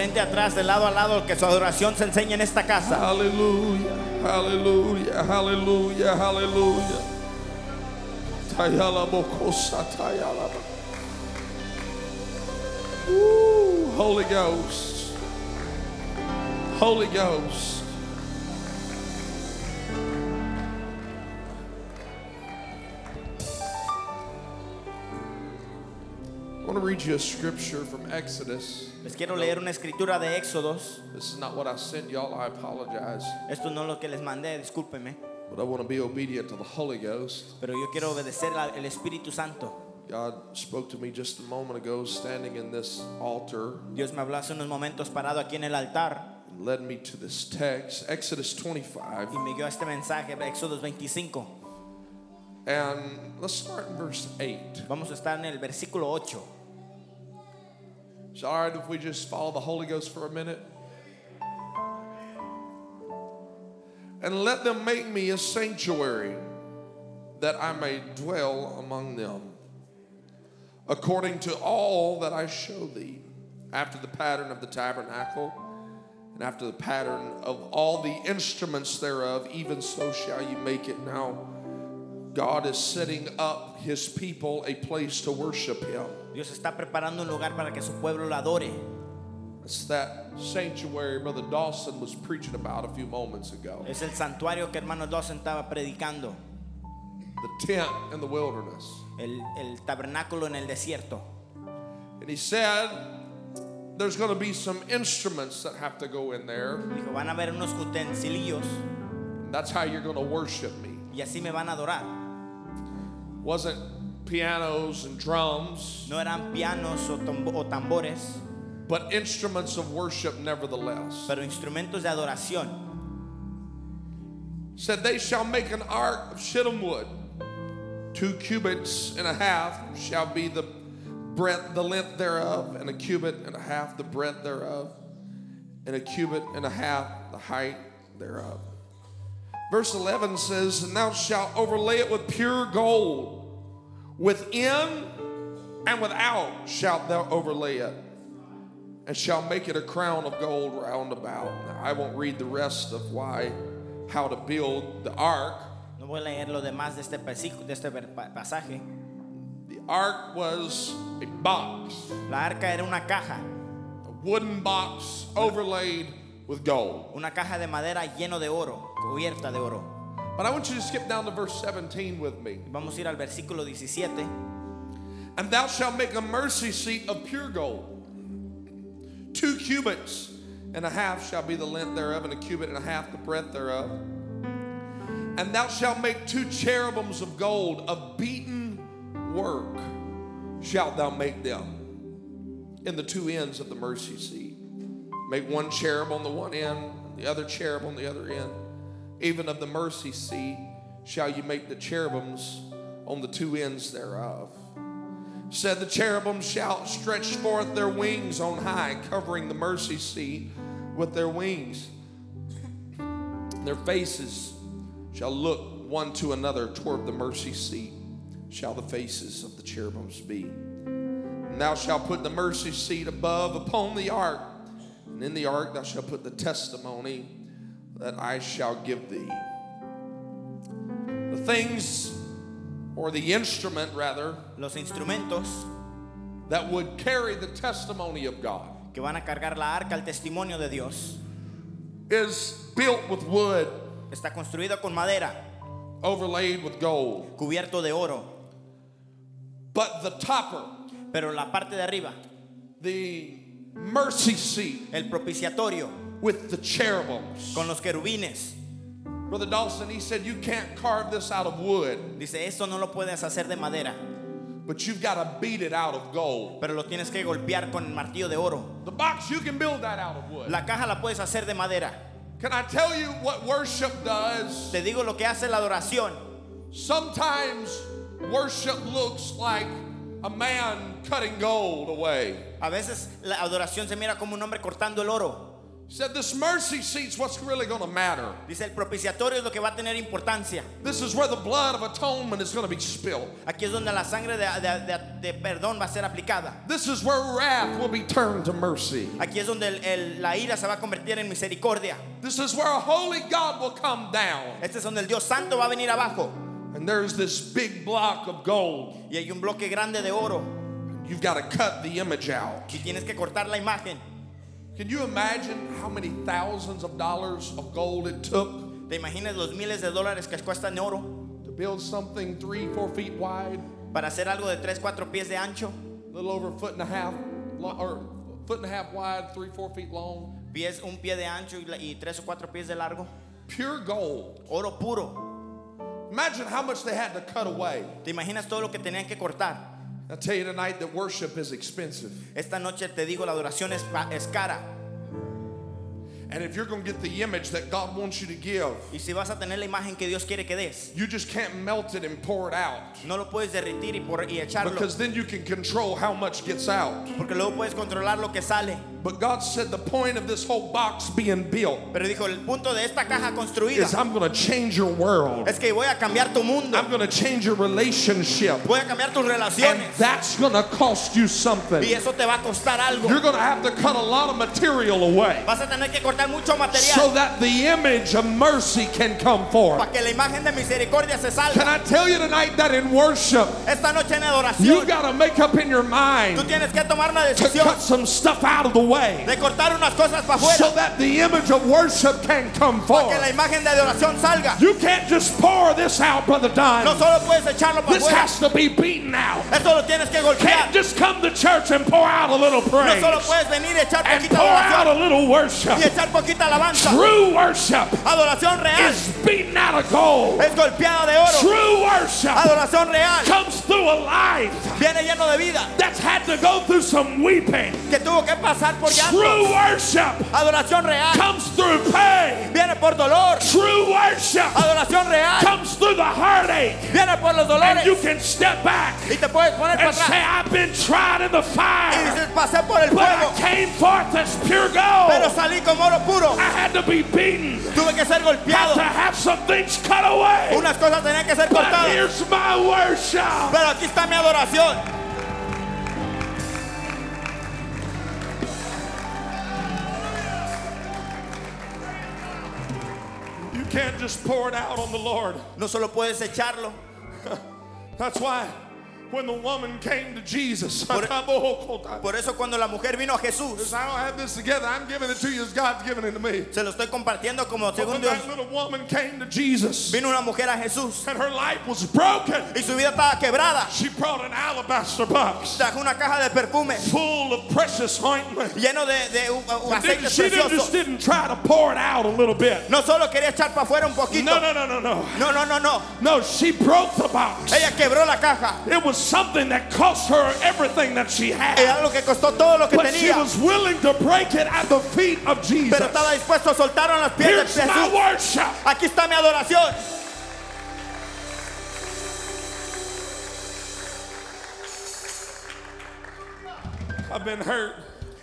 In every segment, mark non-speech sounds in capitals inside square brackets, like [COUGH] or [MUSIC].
Frente atrás, de lado a lado, que su adoración se enseñe en esta casa. Hallelujah, hallelujah, hallelujah, hallelujah. Tayala bokosa tayala Holy Ghost. Holy Ghost. I want to read you a scripture from Exodus. Les quiero leer una escritura de Éxodos. This is not what I sent y'all. I apologize. Esto no es lo que les mandé, discúlpeme. But I want to be obedient to the Holy Ghost. Pero yo quiero obedecer al Espíritu Santo. God spoke to me just a moment ago, standing in this altar, Dios me habló hace unos momentos parado aquí en el altar and led me to this text, Exodus 25. y me dio este mensaje, Éxodos 25. And let's start in verse 8. Vamos a estar en el versículo 8. Is all right if we just follow the Holy Ghost for a minute? And let them make me a sanctuary that I may dwell among them, according to all that I show thee, after the pattern of the tabernacle, and after the pattern of all the instruments thereof, even so shall you make it. Now, God is setting up his people a place to worship him. Dios está preparando un lugar para que su pueblo lo adore. It's that sanctuary Brother Dawson was preaching about a few moments ago. Es el santuario que hermano Dawson estaba predicando. The tent in the wilderness. El, el tabernáculo en el desierto. And he said there's going to be some instruments that have to go in there. Dijo, van a haber unos utensilios that's how you're going to worship me. y así me van a adorar. Wasn't pianos and drums, No eran pianos o, tambo- o tambores, but instruments of worship nevertheless. pero instrumentos de adoración. Said they shall make an ark of shittim wood. Two cubits and a half shall be the breadth, the length thereof, and a cubit and a half the breadth thereof, and a cubit and a half the height thereof. Verse 11 says, And thou shalt overlay it with pure gold. Within and without shalt thou overlay it, and shall make it a crown of gold round about. Now, I won't read the rest of why, how to build the ark. No voy a leer lo demás de este, de este pasaje. The ark was a box, La arca era una caja, a wooden box overlaid with gold. una caja de madera lleno de oro, cubierta de oro. But I want you to skip down to verse 17 with me. Vamos a ir al versículo 17. And thou shalt make a mercy seat of pure gold. Two cubits and a half shall be the length thereof, and a cubit and a half the breadth thereof. And thou shalt make two cherubims of gold, of beaten work shalt thou make them in the two ends of the mercy seat. Make one cherub on the one end, the other cherub on the other end. Even of the mercy seat shall you make the cherubims on the two ends thereof. Said the cherubim shall stretch forth their wings on high, covering the mercy seat with their wings. Their faces shall look one to another toward the mercy seat, shall the faces of the cherubims be. And thou shalt put the mercy seat above upon the ark, and in the ark thou shalt put the testimony that I shall give thee. The things, or the instrument rather, Los instrumentos that would carry the testimony of God que van a cargar la arca, el testimonio de Dios, is built with wood, está construido con madera, overlaid with gold. cubierto de oro. But the topper, Pero la parte de arriba, the mercy seat el propiciatorio, with the cherubims. con los querubines. Brother Dawson, he said, You can't carve this out of wood, Dice, esto no lo puedes hacer de madera, but you've got to beat it out of gold. pero lo tienes que golpear con el martillo de oro. The box, you can build that out of wood. La caja la puedes hacer de madera. Can I tell you what worship does? Te digo lo que hace la adoración. Sometimes worship looks like a man cutting gold away. A veces la adoración se mira como un hombre cortando el oro. Said this mercy seat's what's really going to matter. Dice, el propiciatorio es lo que va a tener importancia. This is where the blood of atonement is going to be spilled. Aquí es donde la sangre de, de- de- de perdón va a ser aplicada. This is where wrath will be turned to mercy. Aquí es donde el- el- la ira se va a convertir en misericordia. This is where a holy God will come down. Este es donde el Dios Santo va a venir abajo. And there's this big block of gold. Y hay un bloque grande de oro. You've got to cut the image out. Y tienes que cortar la imagen. Can you imagine how many thousands of dollars of gold it took ¿Te imaginas los miles de dólares que cuestan oro to build something three, four feet wide, para hacer algo de 3, 4 pies de ancho? a little over a foot and a half, or foot and a half wide, three, four feet long? Pies, un pie de ancho y, y 3 o 4 pies de largo. Pure gold. Oro puro. Imagine how much they had to cut away. ¿Te imaginas todo lo que tenían que cortar? Esta noche te digo, la adoración es, es cara. And if you're going to get the image that God wants you to give, Y si vas a tener la imagen que Dios quiere que des, you just can't melt it and pour it out. no lo puedes derritir y, por, y echarlo. Because then you can control how much gets out. Porque luego puedes controlar lo que sale. But God said the point of this whole box being built Pero dijo, el punto de esta caja construida is I'm going to change your world. es que voy a cambiar tu mundo. I'm going to change your relationship. Voy a cambiar tus And that's going to cost you something. Y eso te va a costar algo. You're going to have to cut a lot of material away Vas a tener que cortar mucho material so that the image of mercy can come forth. para que la imagen de misericordia se Can. I tell you tonight that in worship, Esta noche en you got to make up in your tú mind tienes que tomar una to cut some stuff out of the way de cortar unas cosas para so that the image of worship can come para que la forth. imagen de adoración salga. You can't just pour this out, Brother No solo puedes echarlo para This afuera, has to be beaten out. esto lo tienes que Can't just come to church and pour out a little No praise solo puedes venir y echar and pour out a little worship. y echar poquita alabanza. True worship Adoración real is beaten out of gold. es golpeada de oro. True worship Adoración real comes through a life viene lleno de vida that's had to go through some weeping. que tuvo que pasar por llanto. True worship Adoración real comes through pain. viene por dolor. True worship Adoración real comes through the heartache. viene por los And you dolores can step back y te puedes poner para and say, atrás I've been tried in the y fire, dices pasé por el but I fuego came forth as pure pero gold. salí como oro I had to be beaten, Tuve que ser had golpeado. to have some things cut away. Unas cosas tenían que ser But cortadas. here's my worship. Pero aquí está mi adoración. You can't just pour it out on the Lord. No solo puedes echarlo. [LAUGHS] That's why when the woman came to Jesus, Por- I Por eso cuando la mujer vino a Jesús, don't have this together. I'm giving it to you as God's giving it to me. se lo estoy compartiendo como según Dios. that little woman came to Jesus Vino una mujer aJesús and her life was broken, y su vida estaba quebrada. she brought an alabaster box Trajo una caja de perfume full of precious ointment. lleno de, de un- un aceites she just preciosos. didn't try to pour it out a little bit. No solo quería echar para afuera un poquito. No, no, no, no, no. No, no, no, no. No, she broke the box. Ella quebró la caja. It was something that cost her everything that she had. Era lo que costó todo lo que But she was willing to break it at the feet of Jesus. Pero estaba dispuesto a soltar en los pies Here's de my Jesús. worship. Aquí está mi adoración. I've been hurt,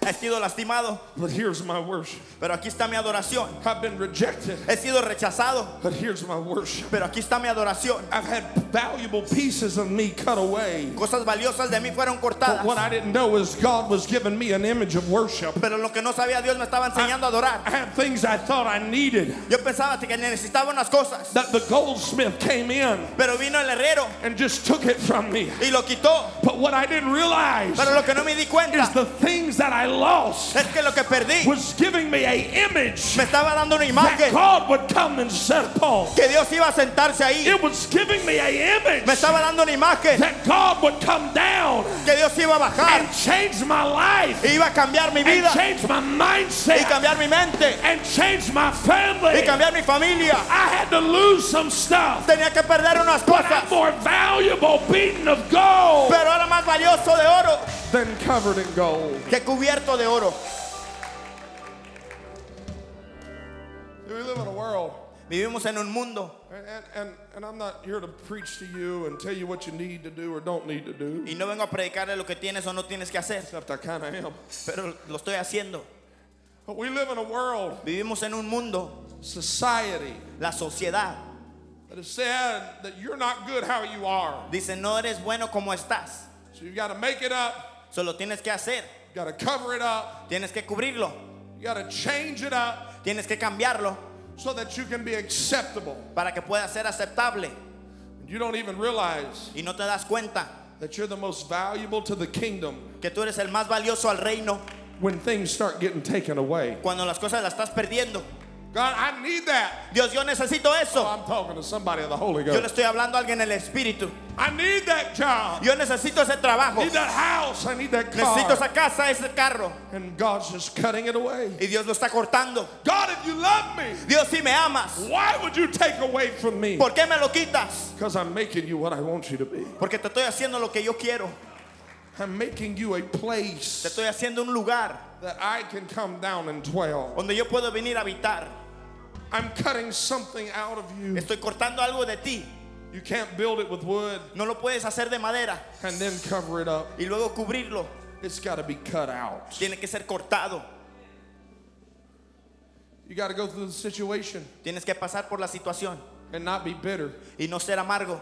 He sido lastimado, but here's my worship. pero aquí está mi adoración. I've been rejected, He sido rechazado, but here's my worship. pero aquí está mi adoración. I've had valuable pieces of me cut away. Cosas valiosas de mí fueron But cortadas. what I didn't know is God was giving me an image of worship. Pero lo que no sabía Dios me estaba enseñando a adorar. I had things I thought I needed. Yo pensaba que necesitaba unas cosas, That the goldsmith came in pero vino el herrero and just took it from me. y lo quitó. But what I didn't realize Pero lo que no me di is cuenta the things that I lost es que lo que perdí was giving me a image me estaba dando una that imagen God would come and upon. que Dios iba a sentarse ahí. It was giving me a image Me estaba dando una imagen that God would come down que Dios iba a bajar and change my life e iba a cambiar mi and vida change my y mindset cambiar mi mente and change my y family. cambiar mi familia. I had to lose some stuff, Tenía que perder unas but cosas, I'm more valuable beaten of gold pero era más valioso de oro than covered in gold. que cubierto de oro. We live in a world, Vivimos en un mundo and, and, and, and I'm not here to preach to you and tell you what you need to do or don't need to do, y no vengo a predicarle lo que tienes o no tienes que hacer, except I kind of am. pero lo estoy haciendo. But we live in a world, Vivimos en un mundo, society, la sociedad that has said that you're not good how you are. dice no eres bueno como estás, So you've got to make it up, solo tienes que hacer, you've got to cover it up, tienes que cubrirlo, you got to change it up tienes que cambiarlo so that you can be acceptable. para que pueda ser aceptable You don't even realize y no te das cuenta that you're the most valuable to the kingdom que tú eres el más valioso al reino when things start getting taken away. cuando las cosas las estás perdiendo. God, I need that. Dios, yo necesito Oh, eso. I'm talking to somebody of the Holy Yo le Ghost. estoy hablando a alguien en el espíritu. I need that job. Yo necesito ese trabajo. I need that house. I need that Necesito car. esa casa, ese carro. And God's just cutting it away. Y Dios lo está cortando. God, if you love me, Dios, si me amas, why would you take away from me? ¿por qué me lo quitas? Because I'm making you what I want you to be. Porque te estoy haciendo lo que yo quiero. I'm making you a Te place estoy haciendo un lugar that I can come down and dwell. donde yo puedo venir a habitar. I'm cutting something out of you. Estoy cortando algo de ti. You can't build it with wood No lo puedes hacer de madera and then cover it up. y luego cubrirlo. It's got to be cut out. Tiene que ser cortado. You got to go through the situation Tienes que pasar por la situación and not be bitter y no ser amargo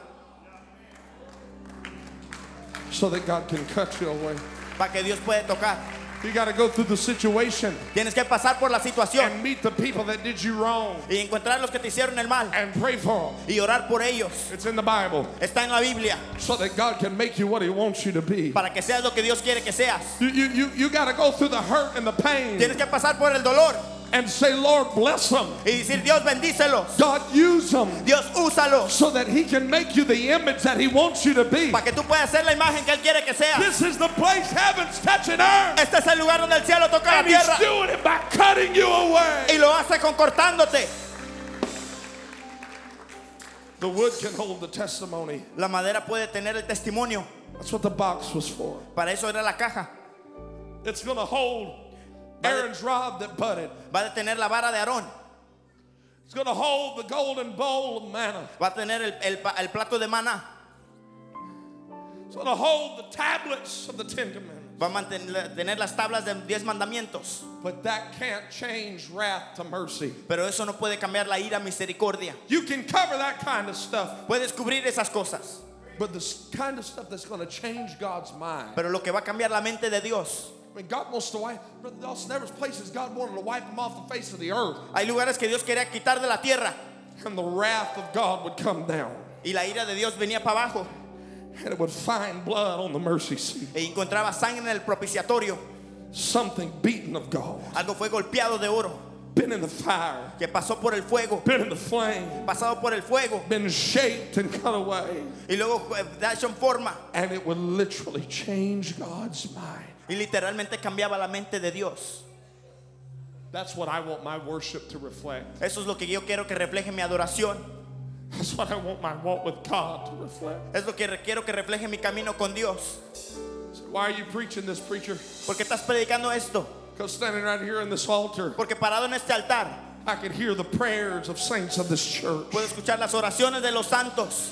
so that God can cut you away. para que Dios pueda tocar. You got to go through the situation Tienes que pasar por la situación and meet the people that did you wrong y encontrar los que te hicieron el mal and pray for them. y orar por ellos. It's in the Bible Está en la Biblia so that God can make you what He wants you to be. para que seas lo que Dios quiere que seas. You, you, you, you got to go through the hurt and the pain Tienes que pasar por el dolor and say, Lord, bless them. y decir, Dios bendícelos. God, use them Dios úsalos so that He can make you the image that He wants you to be. para que tú puedas ser la imagen que Él quiere que seas. This is the place heaven's touching earth. Este es el lugar donde el cielo toca la And He's tierra doing it by cutting you away. y lo hace con cortándote. The wood can hold the testimony. La madera puede tener el testimonio. That's what the box was for. Para eso era la caja. It's going to hold Aaron's rod that budded. Va a tener la vara de Aarón. It's going to hold the golden bowl of manna. Va a tener el, el el plato de maná. It's going to hold the tablets of the Ten Commandments. Va a mantener, tener las tablas de diez mandamientos. But that can't change wrath to mercy. Pero eso no puede cambiar la ira a misericordia. You can cover that kind of stuff, Puedes cubrir esas cosas. but the kind of stuff that's going to change God's mind. Pero lo que va a cambiar la mente de Dios. God wants to wipe, Brother Dawson, there was places God wanted to wipe them off the face of the earth, Hay lugares que Dios quería quitar de la tierra. and the wrath of God would come down, Y la ira de Dios venía para abajo. and it would find blood on the mercy seat. E encontraba sangre en el propiciatorio. Something beaten of God, Algo fue golpeado de oro. been in the fire, Que pasó por el fuego. been in the flame, Pasado por el fuego. been shaped and cut away, Y luego da hecho en forma. and it would literally change God's mind. Y literalmente cambiaba la mente de Dios. That's what I want my worship to reflect. Eso es lo que yo quiero que refleje mi adoración. That's what I want my walk with God to reflect. Es lo que quiero que refleje mi camino con Dios. So why are you preaching this, preacher? Porque estás predicando esto. Because standing right here in this altar, Porque parado en este altar I can hear the prayers of saints of this church. puedo escuchar las oraciones de los santos.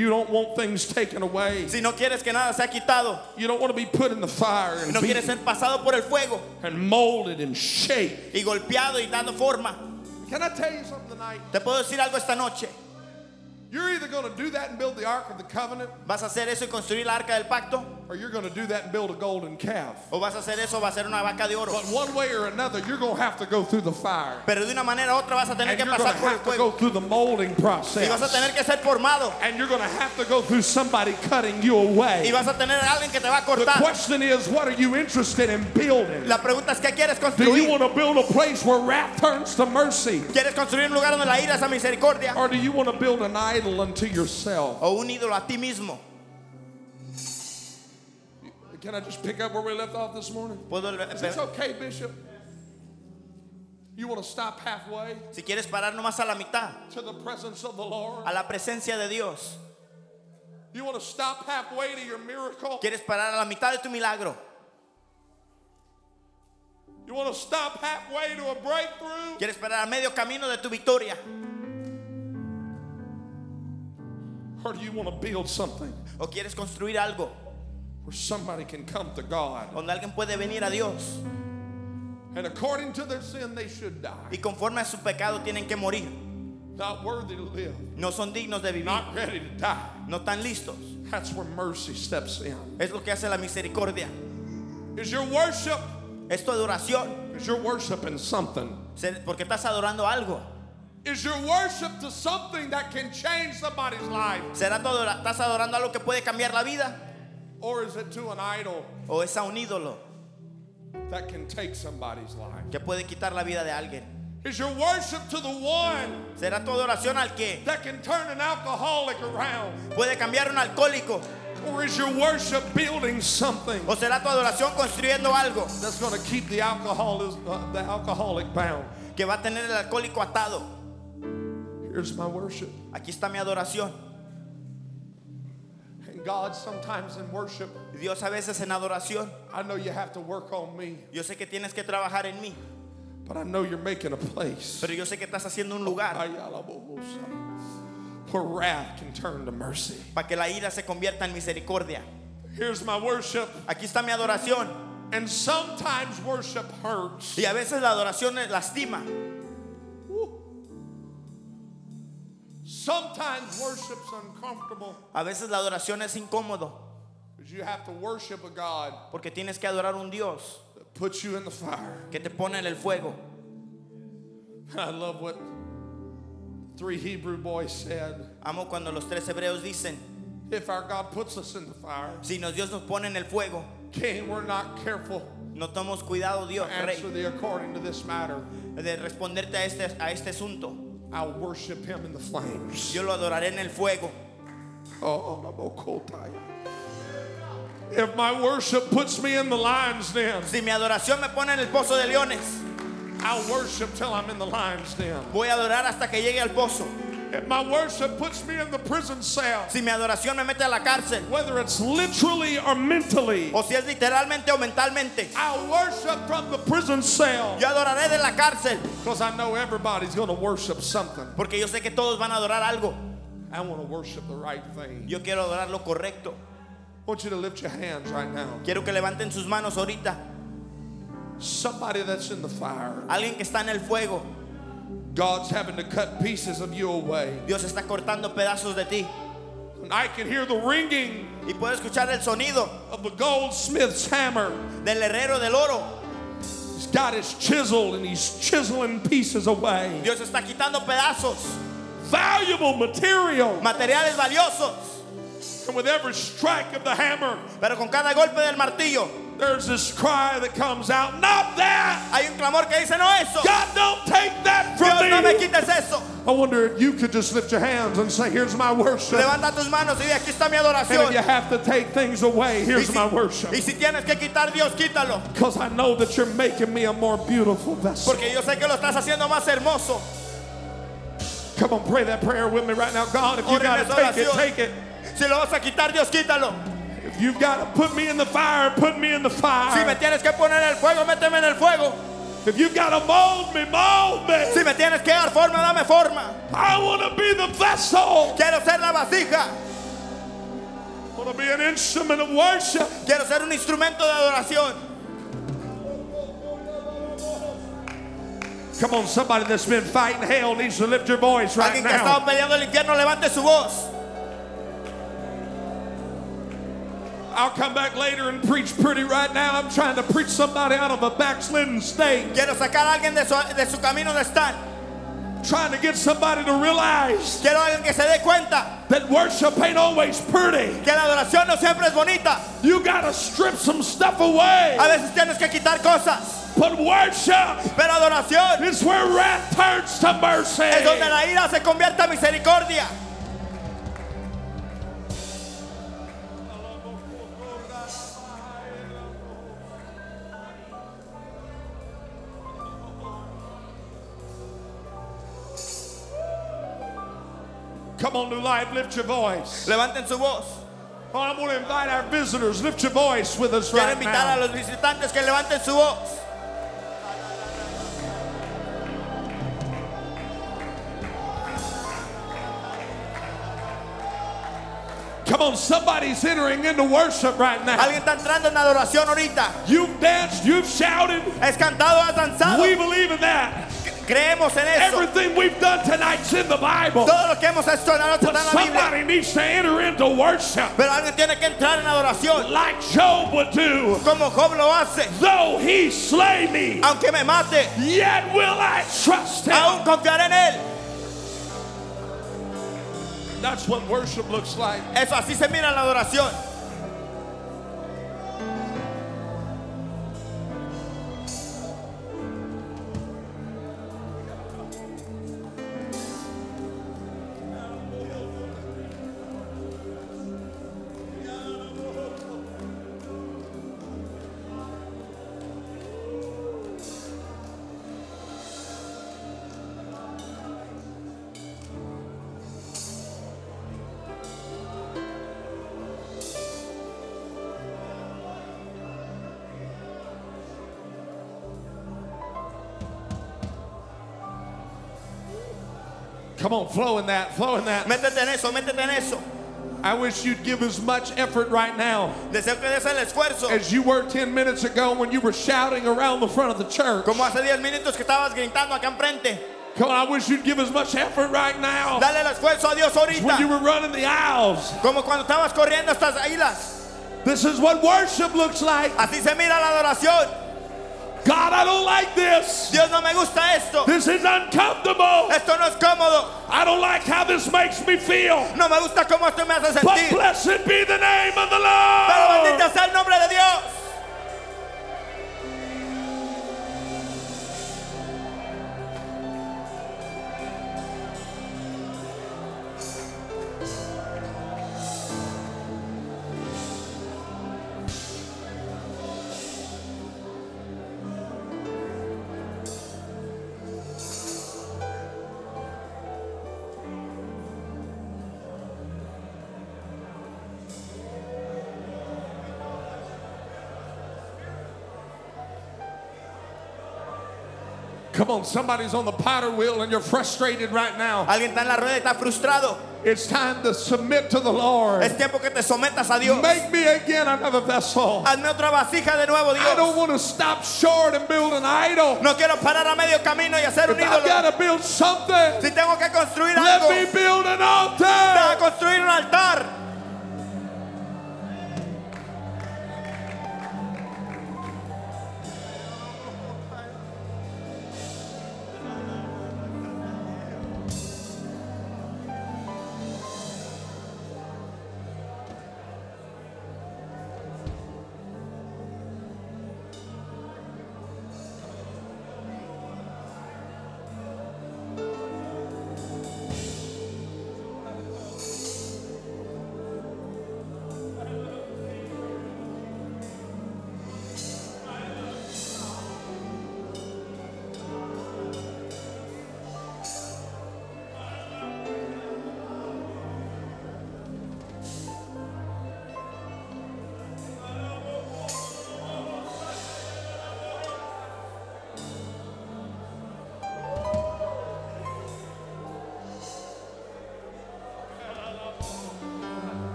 You don't want things taken away. Si no quieres que nada sea quitado, You don't want to be put in the fire si and, no quieres ser pasado por el fuego and molded and shaped. y golpeado y dando forma. Can I tell you something tonight? Te puedo decir algo esta noche. You're either going to do that and build the Ark of the Covenant, ¿Vas a hacer eso y construir la arca del pacto? Or you're going to do that and build a golden calf. ¿O vas a hacer eso va a ser una vaca de oro? But one way or another, you're going to have to go through the fire. Pero de una manera u otra vas a tener And que you're going to pasar por el have to go through the molding process. Y vas a tener que ser formado. And you're going to have to go through somebody cutting you away. Y vas a tener a alguien que te va a cortar. The question is, what are you interested in building? La pregunta es, ¿qué quieres construir. Do you want to build a place where wrath turns to mercy? ¿Quieres construir un lugar donde la ira es a misericordia? Or do you want to build an idol unto yourself? ¿O un ídolo a ti mismo? Can I just pick up where we left off this morning? ¿Puedo- It's okay, Bishop. You want to stop halfway Si quieres parar nomás a la mitad, to the presence of the Lord? a la presencia de Dios. You want to stop halfway to your miracle? ¿Quieres parar a la mitad de tu milagro? You want to stop halfway to a breakthrough? ¿Quieres parar a medio camino de tu victoria? Or do you want to build something ¿O quieres construir algo where somebody can come to God donde alguien puede venir a Dios And according to their sin, they should die. y conforme a su pecado tienen que morir. Not worthy to live, No son dignos de vivir, not ready to die. no están listos. That's where mercy steps in. Es lo que hace la misericordia. Is your worship, Es tu adoración, is your worship in something? porque estás adorando algo. Is your worship to something that can change somebody's life? ¿Será tu estás adorando algo que puede cambiar la vida? Or is it to an idol ¿O es a un ídolo that can take somebody's life? que puede quitar la vida de alguien? Is your worship to the one ¿Será tu adoración al que that can turn an alcoholic around? puede cambiar un alcohólico? Or is your worship building something ¿O será tu adoración construyendo algo that's going to keep the alcoholic, uh, the alcoholic bound? que va a tener el alcohólico atado? Here's my worship. Aquí está mi adoración. God, sometimes in worship, Dios a veces en adoración, I know you have to work on me, yo sé que tienes que trabajar en mí, but I know you're making a place pero yo sé que estás haciendo un lugar where wrath can turn to mercy. para que la ira se convierta en misericordia. Here's my worship. Aquí está mi adoración And sometimes worship hurts. y a veces la adoración lastima. Sometimes worship's uncomfortable A veces la adoración es incómodo because you have to worship a God porque tienes que adorar un Dios that puts you in the fire. que te pone en el fuego. [LAUGHS] I love what three Hebrew boys said. Amo cuando los tres hebreos dicen, If our God puts us in the fire, si nos Dios nos pone en el fuego, King, we're not careful no tomamos cuidado, Dios, Rey, according to this matter. de responderte a este, a este asunto. I'll worship him in the flames. Yo lo adoraré en el fuego. Oh. If my worship puts me in the lion's den, Si mi adoración me pone en el pozo de leones, I'll worship till I'm in the lion's den. voy a adorar hasta que llegue al pozo. If my worship puts me in the prison cell, Si mi adoración me mete a la cárcel, whether it's literally or mentally, o si es literalmente o mentalmente, I'll worship from the prison cell yo adoraré de la cárcel, because I know everybody's going to worship something. porque yo sé que todos van a adorar algo. I want to worship the right thing. Yo quiero adorar lo correcto. I want you to lift your hands right now. Quiero que levanten sus manos ahorita. Somebody that's in the fire, Alguien que está en el fuego, God's having to cut pieces of you away. Dios está cortando pedazos de ti. And I can hear the ringing Y puedo escuchar el sonido of the goldsmith's hammer. del herrero del oro. He's got his chisel and he's chiseling pieces away. Dios está quitando pedazos, Valuable material. materiales valiosos. And with every strike of the hammer, Pero con cada golpe del martillo there's this cry that comes out, Not that! hay un clamor que dice, no eso. God, don't take that from Dios, no me me! quites eso. I wonder if you could just lift your hands and say, Here's my worship. Levanta tus manos y di, aquí está mi adoración. And if you have to take things away, here's si, my worship. y si tienes que quitar Dios, quítalo. Because I know that you're making me a more beautiful vessel. Porque yo sé que lo estás haciendo más hermoso. Come on, pray that prayer with me right now. God, if you got to take it, take it. Si lo vas a quitar, Dios, quítalo. If you've got to put me in the fire, put me in the Si me fire. tienes que poner en el fuego, méteme en el fuego. If you've got to mold me, mold me. Si me tienes que dar forma, dame forma. I want to be the vessel. Quiero ser la vasija. I want to be an instrument of worship. Quiero ser un instrumento de adoración. Come on, somebody that's been fighting hell needs to lift your voice right Alguien que ha estado now. peleando el infierno, levante su voz. I'll come back later and preach pretty right now. I'm trying to preach somebody out of a backslidden state. Quiero sacar a alguien de su, de su camino de estar. Trying to get somebody to realize Quiero alguien que se dé cuenta that worship ain't always pretty. que la adoración no siempre es bonita. You got to strip some stuff away. A veces tienes que quitar cosas. But worship Pero adoración is where wrath turns to mercy. es donde la ira se convierte en misericordia. Come on, New Life, lift your voice. Levanten su voz. Oh, I'm going to invite our visitors. Lift your voice with us Quiero right invitar a los visitantes que levanten su voz. Come Come on, somebody's entering into worship right now. Alguien está entrando en adoración ahorita. You've danced, you've shouted. Has cantado, has danzado. We believe in that. Creemos en eso. Everything we've done tonight's in the Bible. Todo lo que hemos hecho en la noche está en la Biblia. somebody needs to enter into worship Pero alguien tiene que entrar en adoración. like Job would do. Como Job lo hace. Though he slay me, Aunque me mate, yet will I trust him. aún confiaré en Él. That's what worship looks like. Eso así se mira la adoración. Come on, flow in that, flow in that. Métete en eso, métete en eso. I wish you'd give as much effort right now Deseo que des el esfuerzo. as you were 10 minutes ago when you were shouting around the front of the church. Como hace 10 minutos que estabas gritando acá enfrente. Come on, I wish you'd give as much effort right now Dale el esfuerzo a Dios when you ahorita. were running the aisles. Como cuando estabas corriendo estas islas. This is what worship looks like. Así se mira la adoración. God, I don't like this. Dios no me gusta esto. This is uncomfortable. Esto no es cómodo. I don't like how this makes me feel. No me gusta cómo esto me hace sentir. But blessed be the name of the Lord. Pero bendito sea el nombre de Dios. Come on, somebody's on the potter wheel and you're frustrated right now. Alguien está en la rueda y está frustrado. It's time to submit to the Lord. Es tiempo que te sometas a Dios. Make me again another vessel. Hazme otra vasija de nuevo, Dios. I don't want to stop short and build an idol. No quiero parar a medio camino y hacer un If I've got to build something, Si tengo que construir let algo, me build an tengo que construir un altar.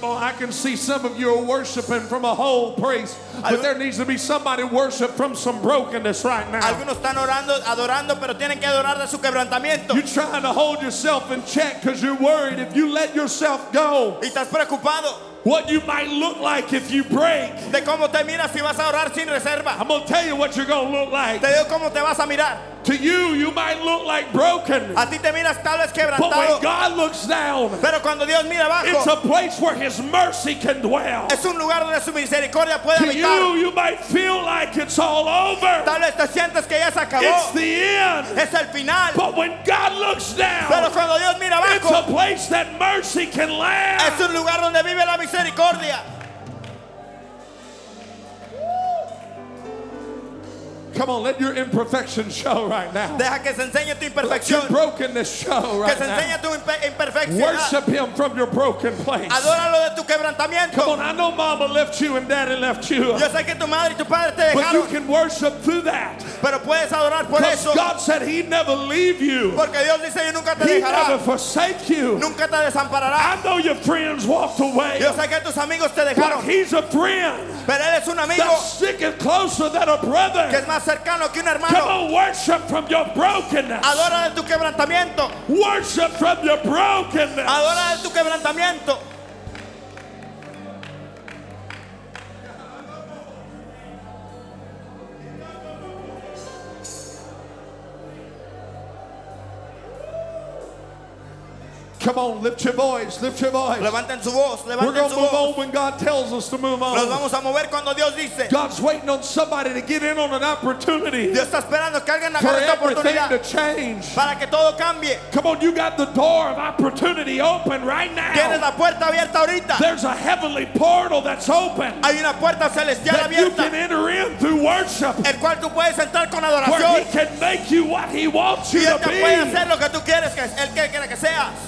Come on, I can see some of you are worshiping from a whole place, but there needs to be somebody worship from some brokenness right now. Algunos están orando, adorando, pero tienen que adorar de su quebrantamiento. You're trying to hold yourself in check because you're worried if you let yourself go, Y estás preocupado what you might look like if you break. de cómo te miras si vas a orar sin reserva. I'm going to tell you what you're going to look like. Te digo cómo te vas a mirar. To you, you might look like broken, A ti te miras tal vez but when God looks down, pero cuando Dios mira it's abajo, a place where His mercy can dwell. es un lugar donde su misericordia puede To habitar. you, you might feel like it's all over. Tal vez te sientes que ya se acabó. It's the end. Es el final. But when God looks Pero down, cuando Dios mira it's a abajo, place that mercy can land. es un lugar donde vive la misericordia. Come on, let your imperfection show right now. Deja que se enseñe tu Let your imperfección. brokenness show Que right se now. enseñe tu imperfección. Worship Him from your broken place. Adóralo de tu Come on, I know mama left you and daddy left you, Yo sé que tu madre y tu padre te but you can worship through that. Pero puedes adorar por eso. God said He'd never leave you. Porque Dios dice, yo nunca te He'd never forsake you. Nunca te desamparará. I know your friends walked away. Yo sé que tus amigos te But. He's a friend Pero Él es un amigo that's sticking closer than a que brother. es más cercano que un Come hermano. on, worship from your brokenness. Adora de tu quebrantamiento. Worship from your brokenness. Adora de tu quebrantamiento. Come on, lift your voice, lift your voice. Levanten su voz, We're going to move voz. on when God tells us to move on. Nos vamos a mover cuando Dios dice. God's waiting on somebody to get in on an opportunity Dios está esperando que alguien for agarre esta everything to change. para que todo cambie. Come on, you got the door of opportunity open right now. Tienes la puerta abierta ahorita. There's a heavenly portal that's open Hay una puerta celestial that you can enter in through worship, el cual tú puedes entrar con adoración. where. He can make you what He wants Y you Él to te puede hacer lo que tú quieres que Él que- quiere que seas.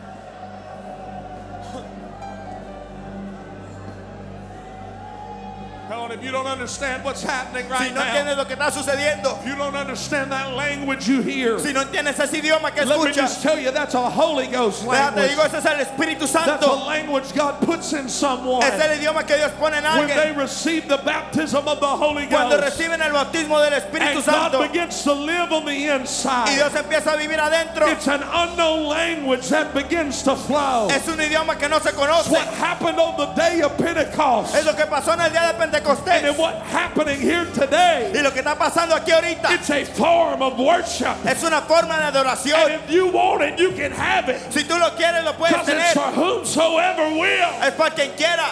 on, if you don't understand what's happening Si right no now, entiendes lo que está sucediendo, if you don't understand that language you hear, si no entiendes ese idioma que let me escuchas, just tell you that's a Holy Ghost language. digo, ese es el Espíritu That's a Santo. language God puts in someone Es el idioma que Dios pone en when they alguien receive the baptism of the Holy cuando Ghost. reciben el bautismo del Espíritu And God Santo begins to live on the y inside. Dios empieza a vivir adentro. It's an unknown language that begins to flow. Es un idioma que no se It's conoce. what happened on the day of Pentecost. Es lo que pasó en el día de And Pentecostés. then what's happening here today. Y lo que está pasando aquí ahorita It's a form of worship. es una forma de And adoración. if you want it, you can have it. Si tú lo quieres, lo puedes Because it's tener. for whomsoever will. Es para quien quiera.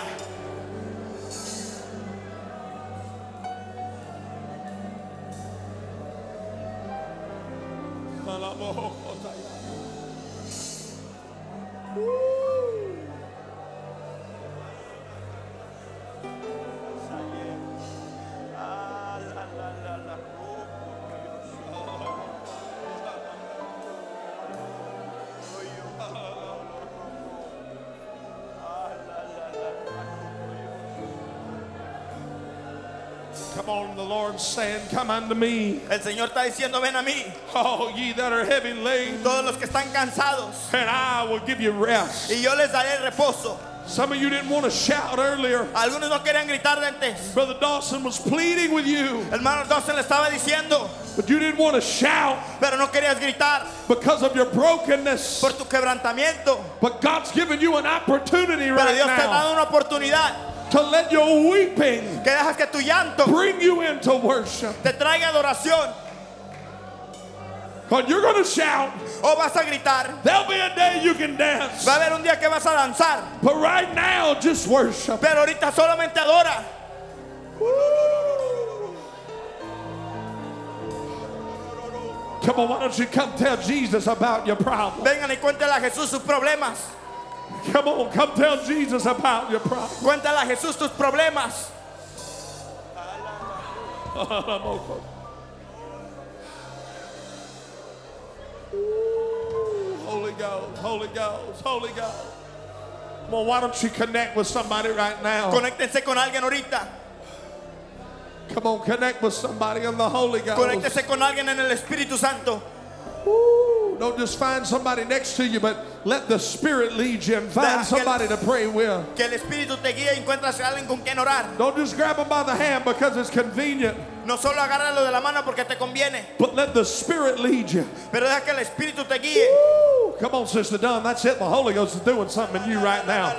Come saying, Come unto me, El Señor está diciendo, ven a mí, all ye that are heavy laden, todos los que están cansados, and I will give you rest. y yo les daré reposo. Some of you didn't want to shout earlier. Algunos no querían gritar antes. Brother Dawson was pleading with you, Hermano Dawson le estaba diciendo, but you didn't want to shout pero no querías gritar because of your brokenness. por tu quebrantamiento. But God's given you an opportunity Pero right Dios te ha now dado una oportunidad to let your weeping que dejas que tu llanto bring you into worship. te traiga adoración. Because you're going to shout. O vas a gritar. There'll be a day you can dance. Va a haber un día que vas a danzar. But right now, just worship. Pero ahorita solamente adora. Come on, why don't you come tell Jesus about your problem? Vengan y cuéntale a Jesús sus problemas. Come on, come tell Jesus about your problem. Cuéntale a Jesús tus problemas. Holy Ghost, Holy Ghost, Holy Ghost. Come on, why don't you connect with somebody right now? Conéctense con alguien ahorita. Come on, connect with somebody in the Holy Ghost. Conéctese con alguien en el Espíritu Santo. Woo. Don't just find somebody next to you, but let the Spirit lead you and find Deja que el- somebody to pray with. Que el Espíritu te guíe y encuentras a alguien con quien orar. Don't just grab them by the hand because it's convenient, No solo agárralo de la mano porque te conviene, but let the Spirit lead you. pero deja que el Espíritu te guíe. Woo. Come on, Sister Dunn. That's it. The Holy Ghost is doing something in you right now.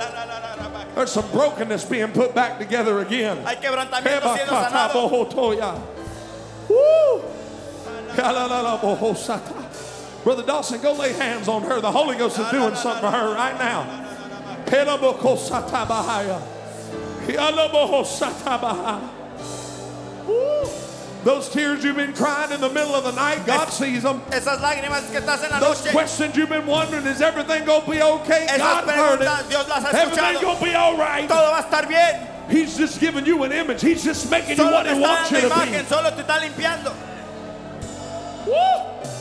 There's some brokenness being put back together again. Hay quebrantamiento siendo sanado. Woo! Brother Dawson, go lay hands on her. The Holy Ghost is doing something for her right now. Those tears you've been crying in the middle of the night, God sees them. Esas lágrimas que estás en la Those noche, questions you've been wondering, is everything going to be okay? esas God heard it. Dios las ha Everything going to be all right. Todo va a estar bien. He's just giving you an image. He's just making you Solo what te He wants you to be. solo te está limpiando. Woo!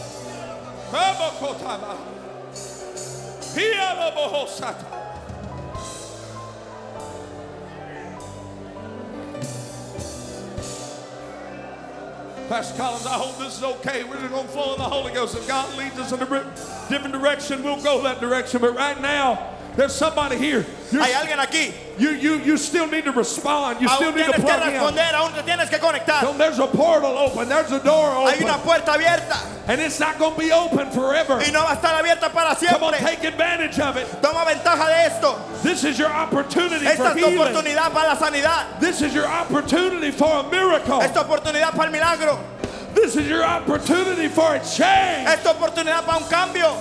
Pastor Collins, I hope this is okay. We're going to flow in the Holy Ghost. If God leads us in a different direction, we'll go that direction. But right now, there's somebody here. You're- Hay alguien aquí. you, you, you still need to respond. You still Aún need to que plug in. responder, aún te tienes que conectar. There's a portal open. There's a door Hay open. una puerta abierta And it's not going to be open forever. y no va a estar abierta para Come on, siempre. take advantage of it. Toma ventaja de esto. This is your opportunity Esta for es tu healing. oportunidad para la sanidad. This is your opportunity for a miracle. Esta oportunidad para el milagro. This is your opportunity for a change. Esta oportunidad para un cambio.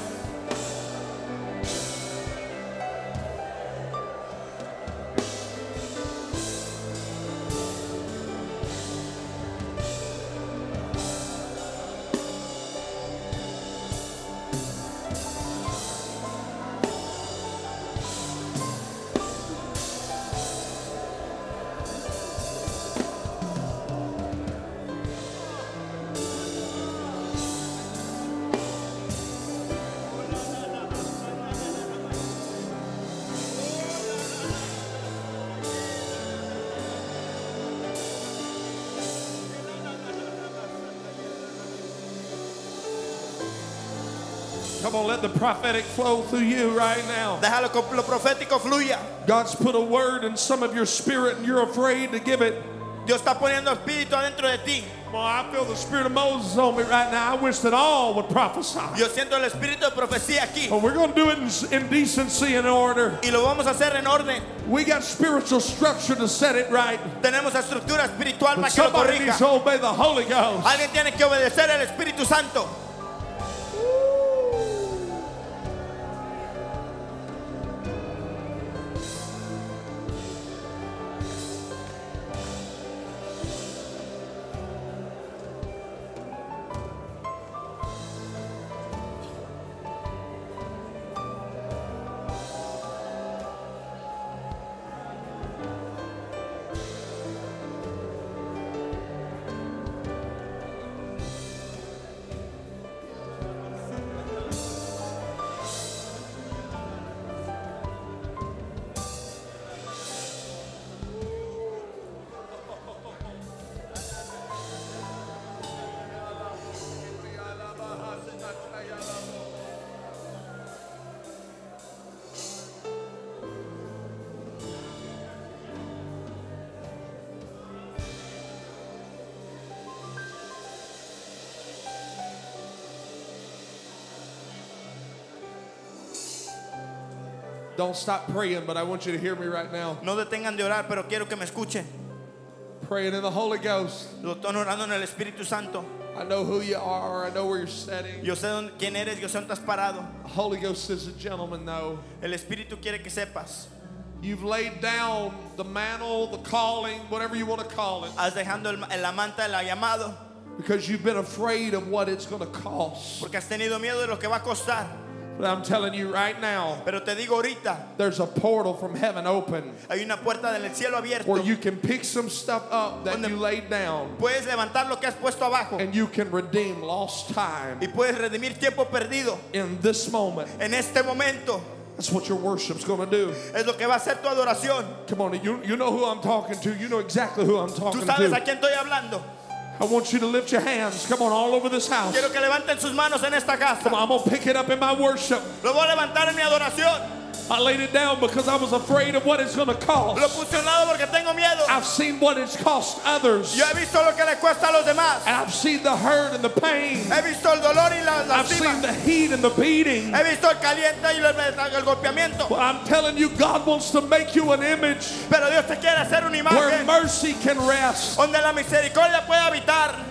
On, let the prophetic flow through you right now. Déjalo que lo profético fluya. God's put a word in some of your spirit and you're afraid to give it. Dios está poniendo espíritu adentro de ti. Well, I feel the spirit of Moses on me right now. I wish that all would prophesy. Yo siento el espíritu de profecía aquí. But we're going to do it in, in decency and order. Y lo vamos a hacer en orden. We got spiritual structure to set it right. Tenemos estructura espiritual But para que lo somebody needs corrija. to obey the Holy Ghost. Alguien tiene que obedecer al Espíritu Santo. Don't stop praying, but I want you to hear me right now. No detengan de orar, pero quiero que me escuchen. Praying in the Holy Ghost. Lo están orando en el Espíritu Santo. I know who you are. I know where you're sitting. Yo sé dónde- quién eres, yo sé dónde estás parado. The Holy Ghost is a gentleman, though. El Espíritu quiere que sepas. You've laid down the mantle, the calling, whatever you want to call it, Has dejando el, el amante, el llamado, because you've been afraid of what it's going to cost. porque has tenido miedo de lo que va a costar. But I'm telling you right now, Pero te digo ahorita, there's a portal from heaven open hay una puerta del cielo abierto. where you can pick some stuff up that Donde- you laid down Puedes levantar lo que has puesto abajo and you can redeem lost time y puedes redimir tiempo perdido. in this moment. En este momento That's what your worship's going to do. es lo que va a ser tu adoración. Come on, you, you know who I'm talking to. You know exactly who I'm Tú talking sabes a to. quién estoy hablando. I want you to lift your hands. Come on, all over this house. Quiero que levanten sus manos en esta casa. Come on, I'm going to pick it up in my worship. Lo voy a levantar en mi adoración. I laid it down because I was afraid of what it's going to Lo cost. puse a un lado porque tengo miedo. I've seen what it's cost others. Yo he visto lo que le cuesta a los demás. And I've seen the hurt and the pain. He visto el dolor y la I've seen the heat and the beating. He visto el caliente y el, el golpeamiento. I'm telling you, God wants to make you an image Pero Dios te quiere hacer una where mercy can rest. donde la misericordia puede habitar.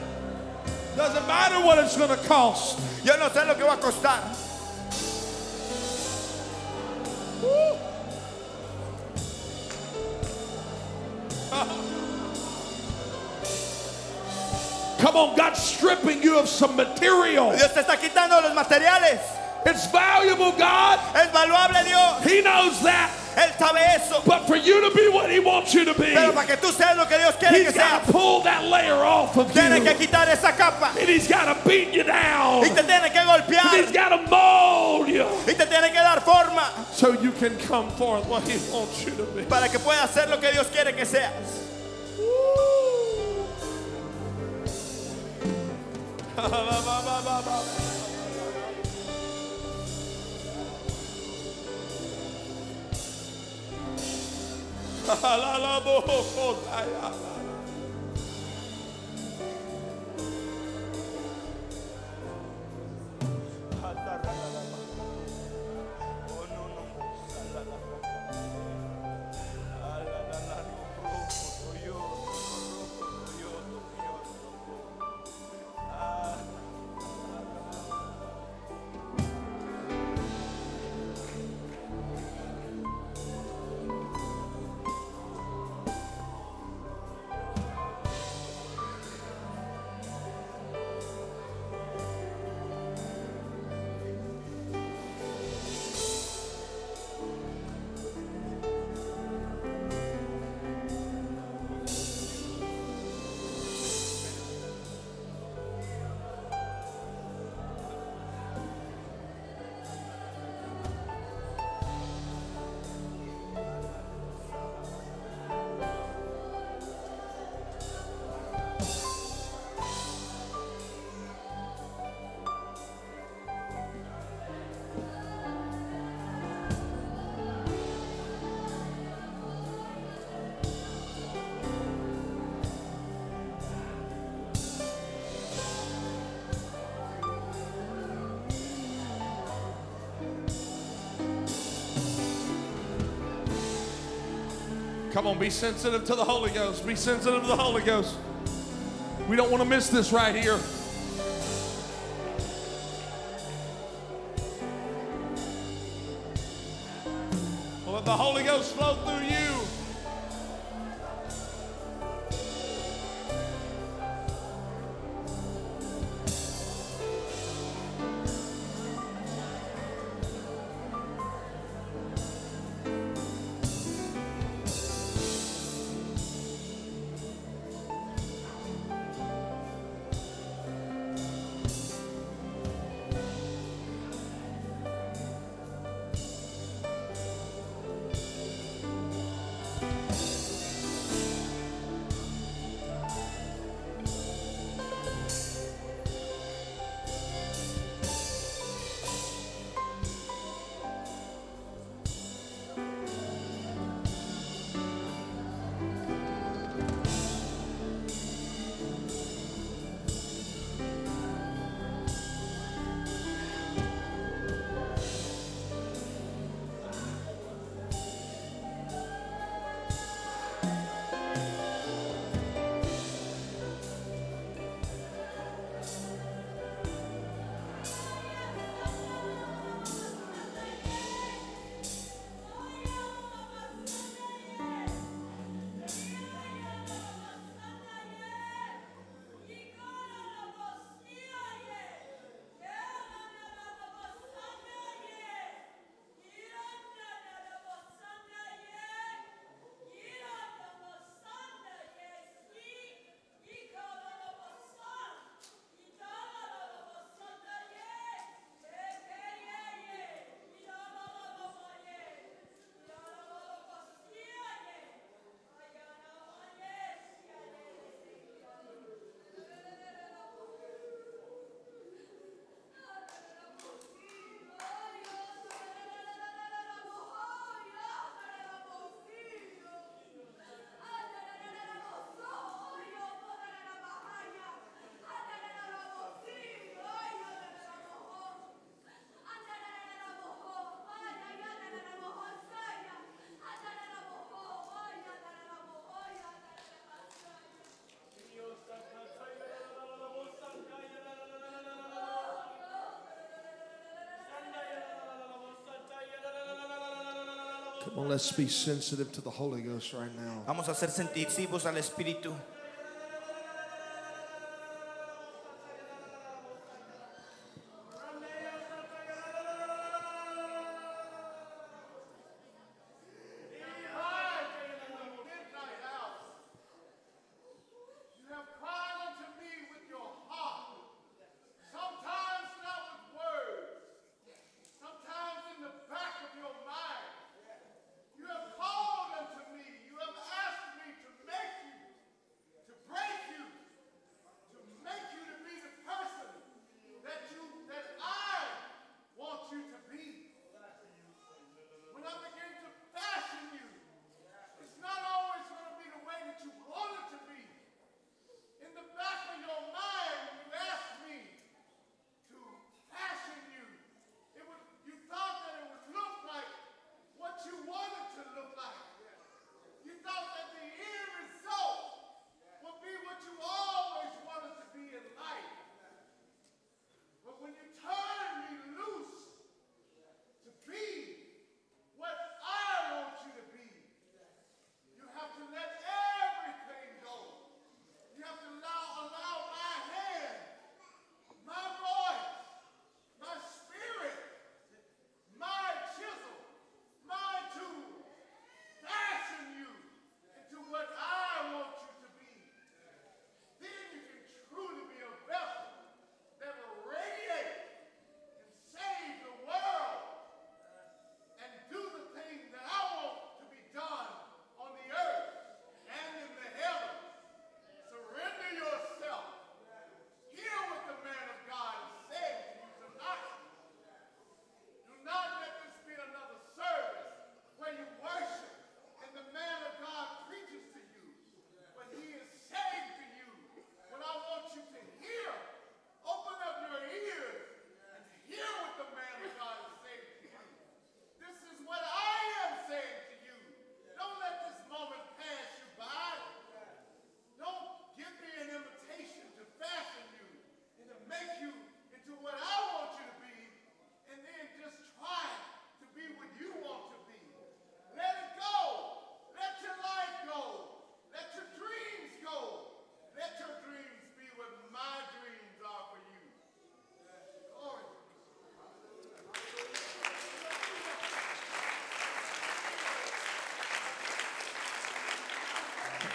Doesn't matter what it's going to cost. Yo no sé lo que va a costar. [LAUGHS] Come on, God's stripping you of some material. Dios te está quitando los materiales. It's valuable, God. Es valuable Dios. He knows that. Él sabe eso. But for you to be what He wants you to be, Pero para que tú seas lo que Dios quiere He's que got seas, to pull that layer off of tiene que you. quitar esa capa. And He's got to beat you down. Y te tiene que And He's golpear. got to mold you Y te tiene que dar forma. so you can come forth what He wants you to be. Para que puedas ser lo que Dios quiere que seas. [LAUGHS] [LAUGHS] Alala bo ho ho. Come on, be sensitive to the Holy Ghost. Be sensitive to the Holy Ghost. We don't want to miss this right here. Come on, let's be sensitive to the Holy Ghost right now. Vamos a ser sensitivos al Espíritu.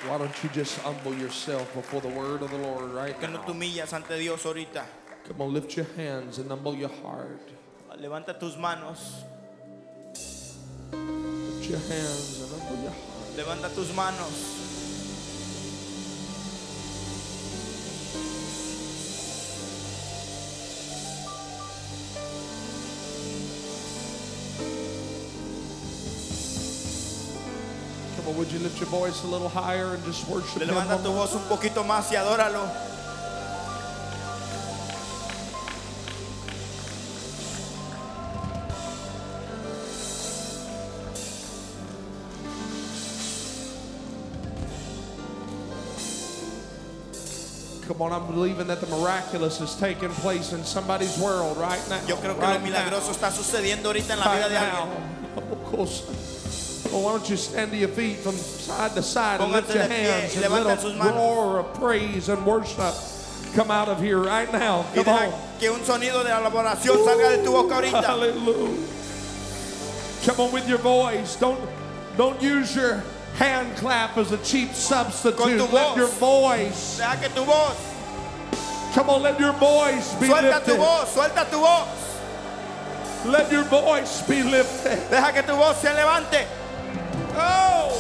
Why don't you just humble yourself before the word of the Lord right Que no te now? humillas ante Dios ahorita. Come on, lift your hands and humble your heart. Levanta tus manos. Lift your hands and humble your heart. Levanta tus manos. Would you lift your voice a little higher and just worship Him? Levanta tu voz un poquito más y adóralo. Come on, I'm believing that the miraculous is taking place in somebody's world right now. Yo creo que right lo milagroso now. está sucediendo ahorita en la vida Right de now. [LAUGHS] alguien. Of why don't you stand to your feet from side to side and lift your hands and let a roar of praise and worship come out of here right now. Come on. que un sonido de elaboración salga de tu boca ahorita. Hallelujah. Come on with your voice. Don't don't use your hand clap as a cheap substitute. Let your voice. Deja que tu voz, Come on, let your voice be suelta tu lifted. voz, suelta tu voz. Let your voice be lifted. Deja que tu voz se levante. Oh!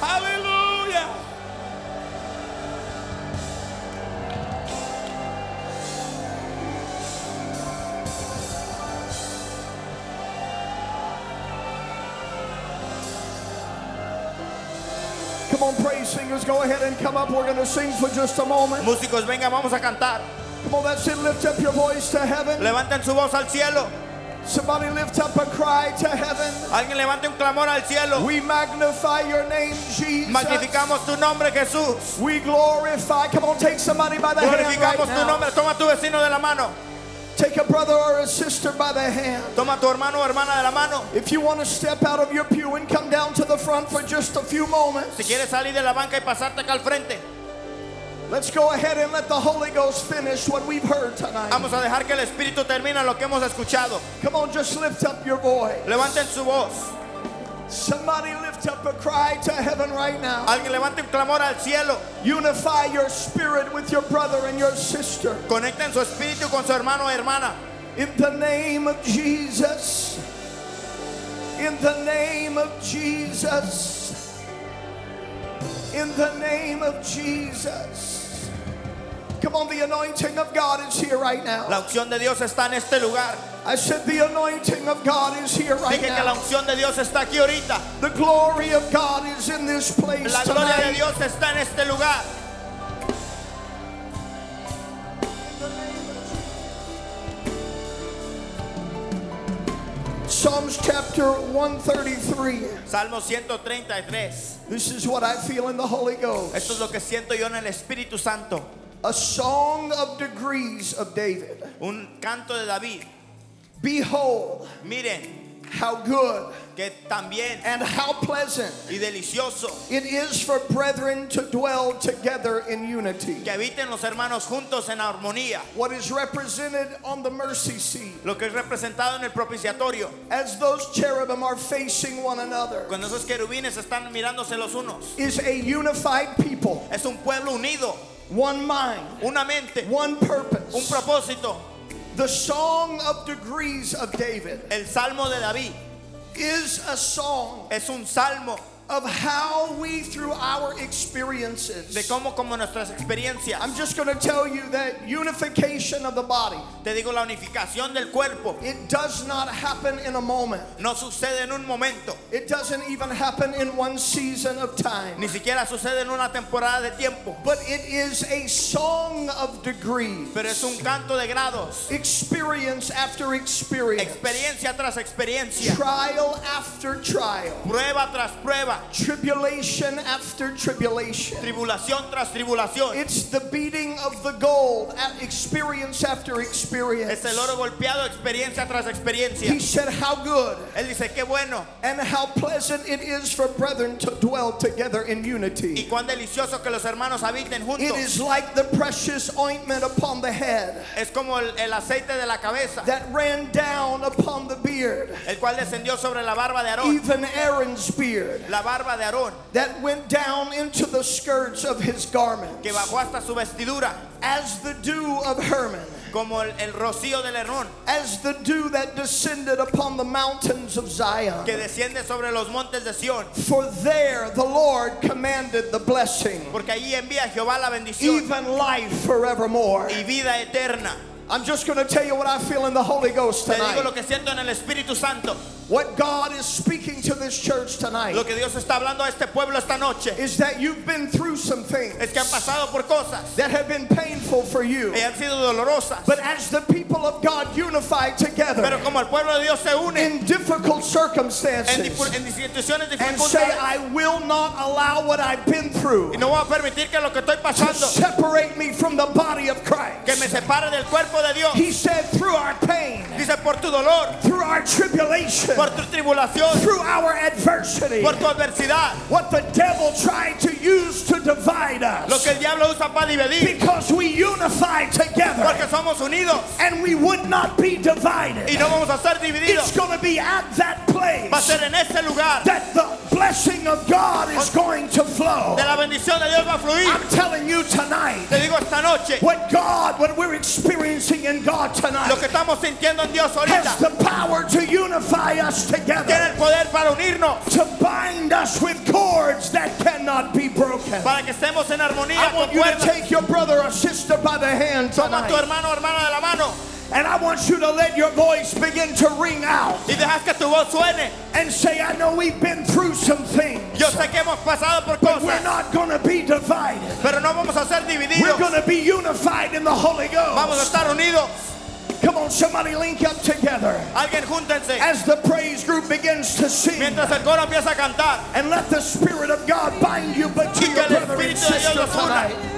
Hallelujah! Come on, praise singers, go ahead and come up. We're going to sing for just a moment. Músicos, venga, vamos a cantar. Come on, that's it. Lift up your voice to heaven. Levanten su voz al cielo. Somebody lift up a cry to heaven. Alguien levante un clamor al cielo. We magnify your name, Jesus. Magnificamos tu nombre, Jesús. We glorify. Come on, take somebody by the hand right Glorificamos tu nombre. Toma tu vecino de la mano. Take a brother or a sister by the hand. Toma tu hermano o hermana de la mano. If you want to step out of your pew and come down to the front for just a few moments, Si quieres salir de la banca y pasarte acá al frente, let's go ahead and let the Holy Ghost finish what we've heard tonight. vamos a dejar que el Espíritu termine lo que hemos escuchado. Come on, just lift up your voice. Levanten su voz. Somebody lift up a cry to heaven right now. Alguien levante un clamor al cielo. Unify your spirit with your brother and your sister. Conecten su espíritu con su hermano o hermana. In the name of Jesus. In the name of Jesus. In the name of Jesus. Come on, the anointing of God is here right now. La unción de Dios está en este lugar. I said the anointing of God is here right Dije que la unción de Dios está aquí ahorita. The glory of God is in this place La gloria de. Dios está en este lugar. Psalms chapter 133. Salmo 133. This is what I feel in the Holy Ghost. Esto es lo que siento yo en el Espíritu Santo. A song of degrees of David. Un canto de David. Behold, Miren how good que también and how pleasant y delicioso it is for brethren to dwell together in unity. que habiten los hermanos juntos en armonía. What is represented on the mercy seat Lo que es representado en el propiciatorio. as those cherubim are facing one another Cuando esos querubines están mirándose los unos. is a unified people, Es un pueblo unido, one mind, una mente, one purpose. un propósito. The song of degrees of David El Salmo de David is a song es un salmo of how we, through our de experiences, cómo como nuestras experiencias. I'm just going to tell you that unification of the body, Te digo, la unificación del cuerpo. it does not happen in a moment. no sucede en un momento, It doesn't even happen in one season of time. ni siquiera sucede en una temporada de tiempo, But it is a song of degrees, pero es un canto de grados, experience after experience, experiencia tras experiencia, trial after trial, prueba tras prueba, tribulation after tribulation. tribulación tras tribulación. It's the beating of the gold at experience after experience. Es el oro golpeado, experiencia tras experiencia. He said, How good Él dice, qué bueno and how pleasant it is for brethren to dwell together in unity. y cuán delicioso que los hermanos habiten juntos. is like the precious ointment upon the head Es como el, el aceite de la cabeza, that ran down upon the beard, el cual descendió sobre la barba de Aarón, even Aaron's beard. la barba de Aarón that went down into the skirts of his garments, que bajó hasta su vestidura as the dew of Hermon, como el, el rocío del Hermón as the dew that descended upon the mountains of Zion. que desciende sobre los montes de Sión. For there the Lord commanded the blessing, Porque allí envía Jehová la bendición even life forevermore. y vida eterna. I'm just going to tell you what I feel in the Holy Ghost Te digo lo tonight. que siento en el Espíritu Santo. What God is speaking to this church tonight Lo que Dios está hablando a este pueblo esta noche is that you've been through some things es que han pasado por cosas that have been painful for you. que han sido dolorosas. But as the people of God unify Pero together como el pueblo de Dios se une in difficult circumstances en situaciones and say, I will not allow what I've been through y no voy a permitir que lo que estoy to separate me from the body of que me Christ. separe del cuerpo de Dios. He said, through our pain, Dice por tu dolor, through our tribulation, por tu tribulación, through our adversity, por tu adversidad, what the devil tried to use to divide lo us, que el diablo usa para dividir, because we unify together porque somos unidos and we would not be divided. y no vamos a ser divididos. It's going to be at that place Va a ser en ese lugar that the blessing of God is going to flow. de la bendición de Dios va a fluir. I'm telling you tonight, Te digo esta noche, what God, what we're experiencing in God lo tonight, que estamos sintiendo en Dios has the power to unify us together. tiene el poder para unirnos, to bind us with cords that cannot be broken. para que estemos en armonía I con want you to take your brother or sister by the hand Toma a tu hermano o hermana de la mano and I want you to let your voice begin to ring out y dejas que tu voz suene. and say, I know we've been through some things, Yo sé que hemos pasado por but we're not going to be divided. pero no vamos a ser divididos. We're going to be unified in the Holy Ghost. Vamos a estar unidos. Come on, somebody link up together Alguien júntense as the praise group begins to sing. mientras el coro empieza a cantar. And let the Spirit of God bind you but to your brother and Espíritu de Dios sister tonight.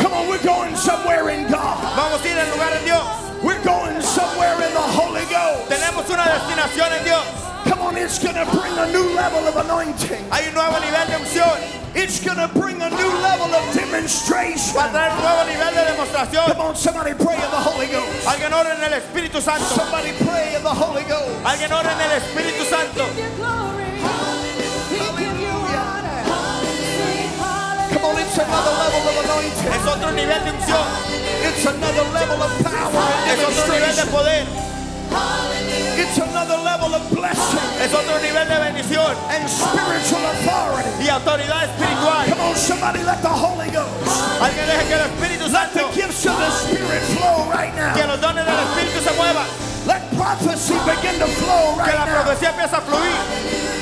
Come on, we're going somewhere in God. Vamos a ir en lugar en Dios. We're going somewhere in the Holy Ghost. Tenemos una destinación en Dios. Come on, it's going to bring a new level of anointing. Hay un nuevo nivel de unción. It's going to bring a new level of demonstration. Va a traer un nuevo nivel de demostración. Come on, somebody pray in the Holy Ghost. Alguien ora en el Espíritu Santo. Somebody pray in the Holy Ghost. Alguien ora en el Espíritu Santo. It's another level of anointing. Es otro nivel de unción. It's another level of power Es otro nivel de poder. It's another level of blessing Es otro nivel de bendición and spiritual authority. y autoridad espiritual. Come on, somebody let the Holy Ghost, Alguien deje que el Espíritu let the Santo, gifts of the Spirit flow right que now. los dones del Espíritu se muevan. Let prophecy begin to flow Que right la now. profecía empiece a fluir.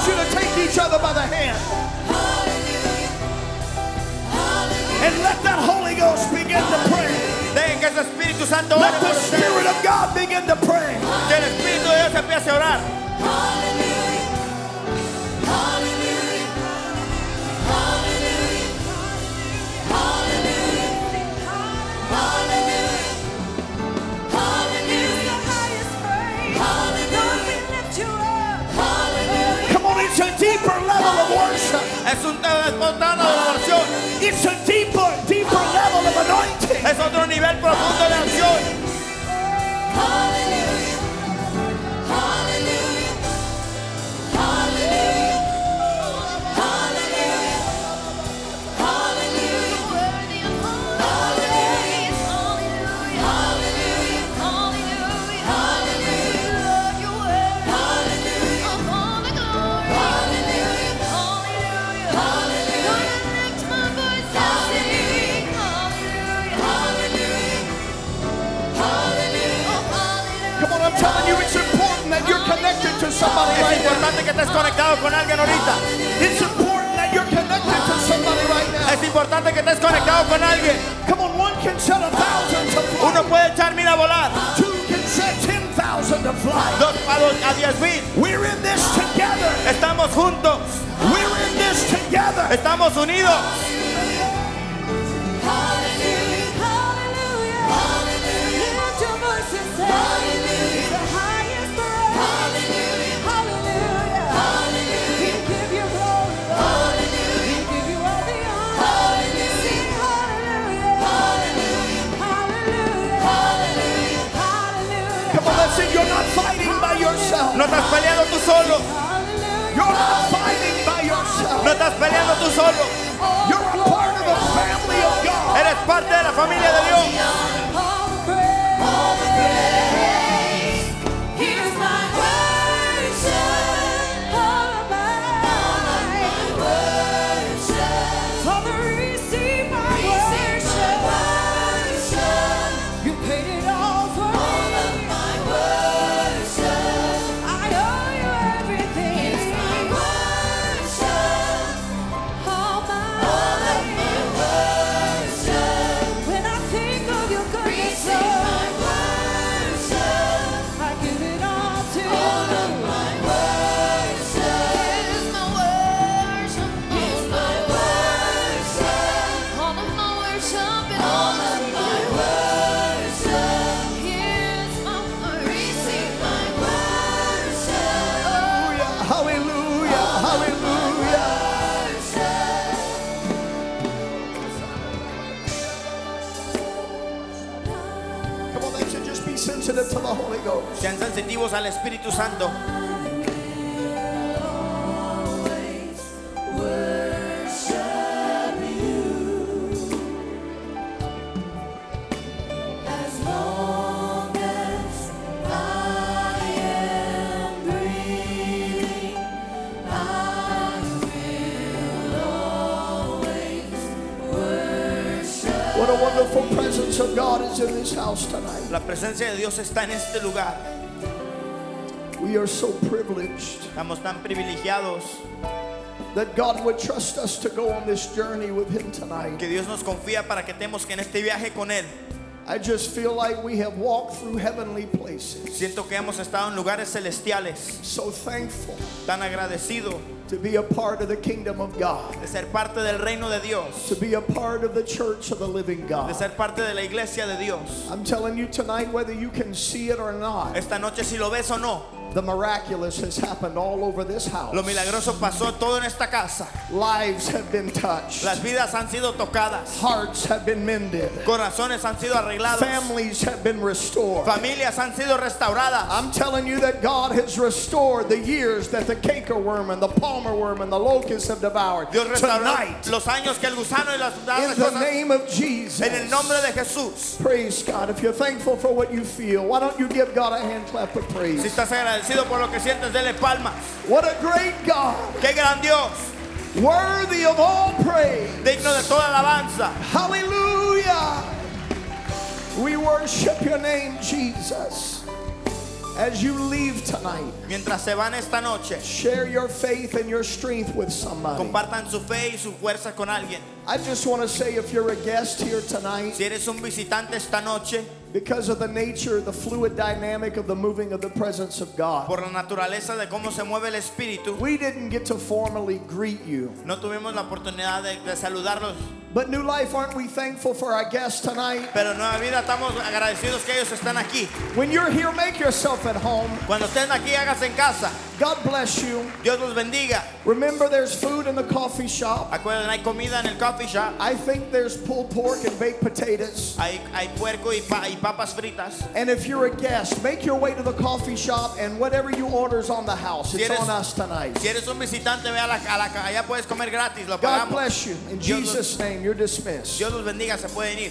Want you to take each other by the hand and let that Holy Ghost begin to pray. Dejen que ese Espíritu Santo Let the. Spirit of God begin to pray. Que el Espíritu de Dios empiece a orar. It's a deeper level of worship. Es un espontáneo de adoración. It's a deeper, deeper level of anointing. Es otro nivel profundo de acción. Somebody Es right importante que estés conectado con alguien ahorita. It's important that you're connected to somebody right now. Es importante que estés conectado con alguien. Come on, one can set a thousand to fly. Uno puede echar mil a volar. Two can set ten thousand to fly. Dos a, a diez mil. We're in this together. Estamos juntos. We're in this together. Estamos unidos. estás peleando tú solo. You're. No estás peleando tú solo. Part of the family of God. Eres parte de la familia de Dios. In this house tonight. La presencia de Dios está en este lugar. We are so privileged Estamos tan privilegiados that God would trust us to go on this journey with Him tonight. que Dios nos confía para que estemos en este viaje con Él. I just feel like we have walked through heavenly places. Siento que hemos estado en lugares celestiales, So thankful tan agradecido to be a part of the kingdom of God, de ser parte del reino de Dios, to be a part of the church of the living de God. ser parte de la iglesia de Dios. I'm telling you tonight, whether you can see it or not, Esta noche si lo ves o no, the miraculous has happened all over this house. lo milagroso pasó todo en esta casa. Lives have been touched, Las vidas han sido tocadas, hearts have been mended, corazones han sido arreglados, families have been restored. familias han sido restauradas. I'm telling you that God has restored the years that the cankerworm and the palmer worm and the locust have devoured. Dios Tonight, los años que el gusano y las in the name of Jesus. en el nombre de Jesús. Praise God. If you're thankful for what you feel, why don't you give God a hand clap of Si praise? estás agradecido por lo que sientes, dele palmas. What a great God, Qué gran Dios, worthy of all praise. digno de toda alabanza. Hallelujah. We worship your name, Jesus. As you leave tonight, Mientras se van esta noche, share your faith and your strength with somebody. compartan su fe y su fuerza con alguien. I just want to say if you're a guest here tonight, Si eres un visitante esta noche, because of the nature, the fluid dynamic of the moving of the presence of God, por la naturaleza de cómo se mueve el espíritu, we didn't get to formally greet you. no tuvimos la oportunidad de, de saludarlos. But New Life, aren't we thankful for our guests tonight? Pero Nueva Vida estamos agradecidos que ellos están aquí. When you're here, make yourself at home. Cuando estén aquí, hágase en casa. God bless you. Dios los bendiga. Remember, there's food in the coffee shop. Acuérdense, hay comida en el coffee shop. I think there's pulled pork and baked potatoes. Hay, hay puerco y, pa- y papas fritas. And if you're a guest, make your way to the coffee shop and whatever you order's on the house. It's Si eres- on us tonight. Si eres un visitante, ve a la, a la allá puedes comer gratis, lo God pagamos. bless you. In Dios Jesus' name, you're dismissed. Dios los bendiga, se pueden ir.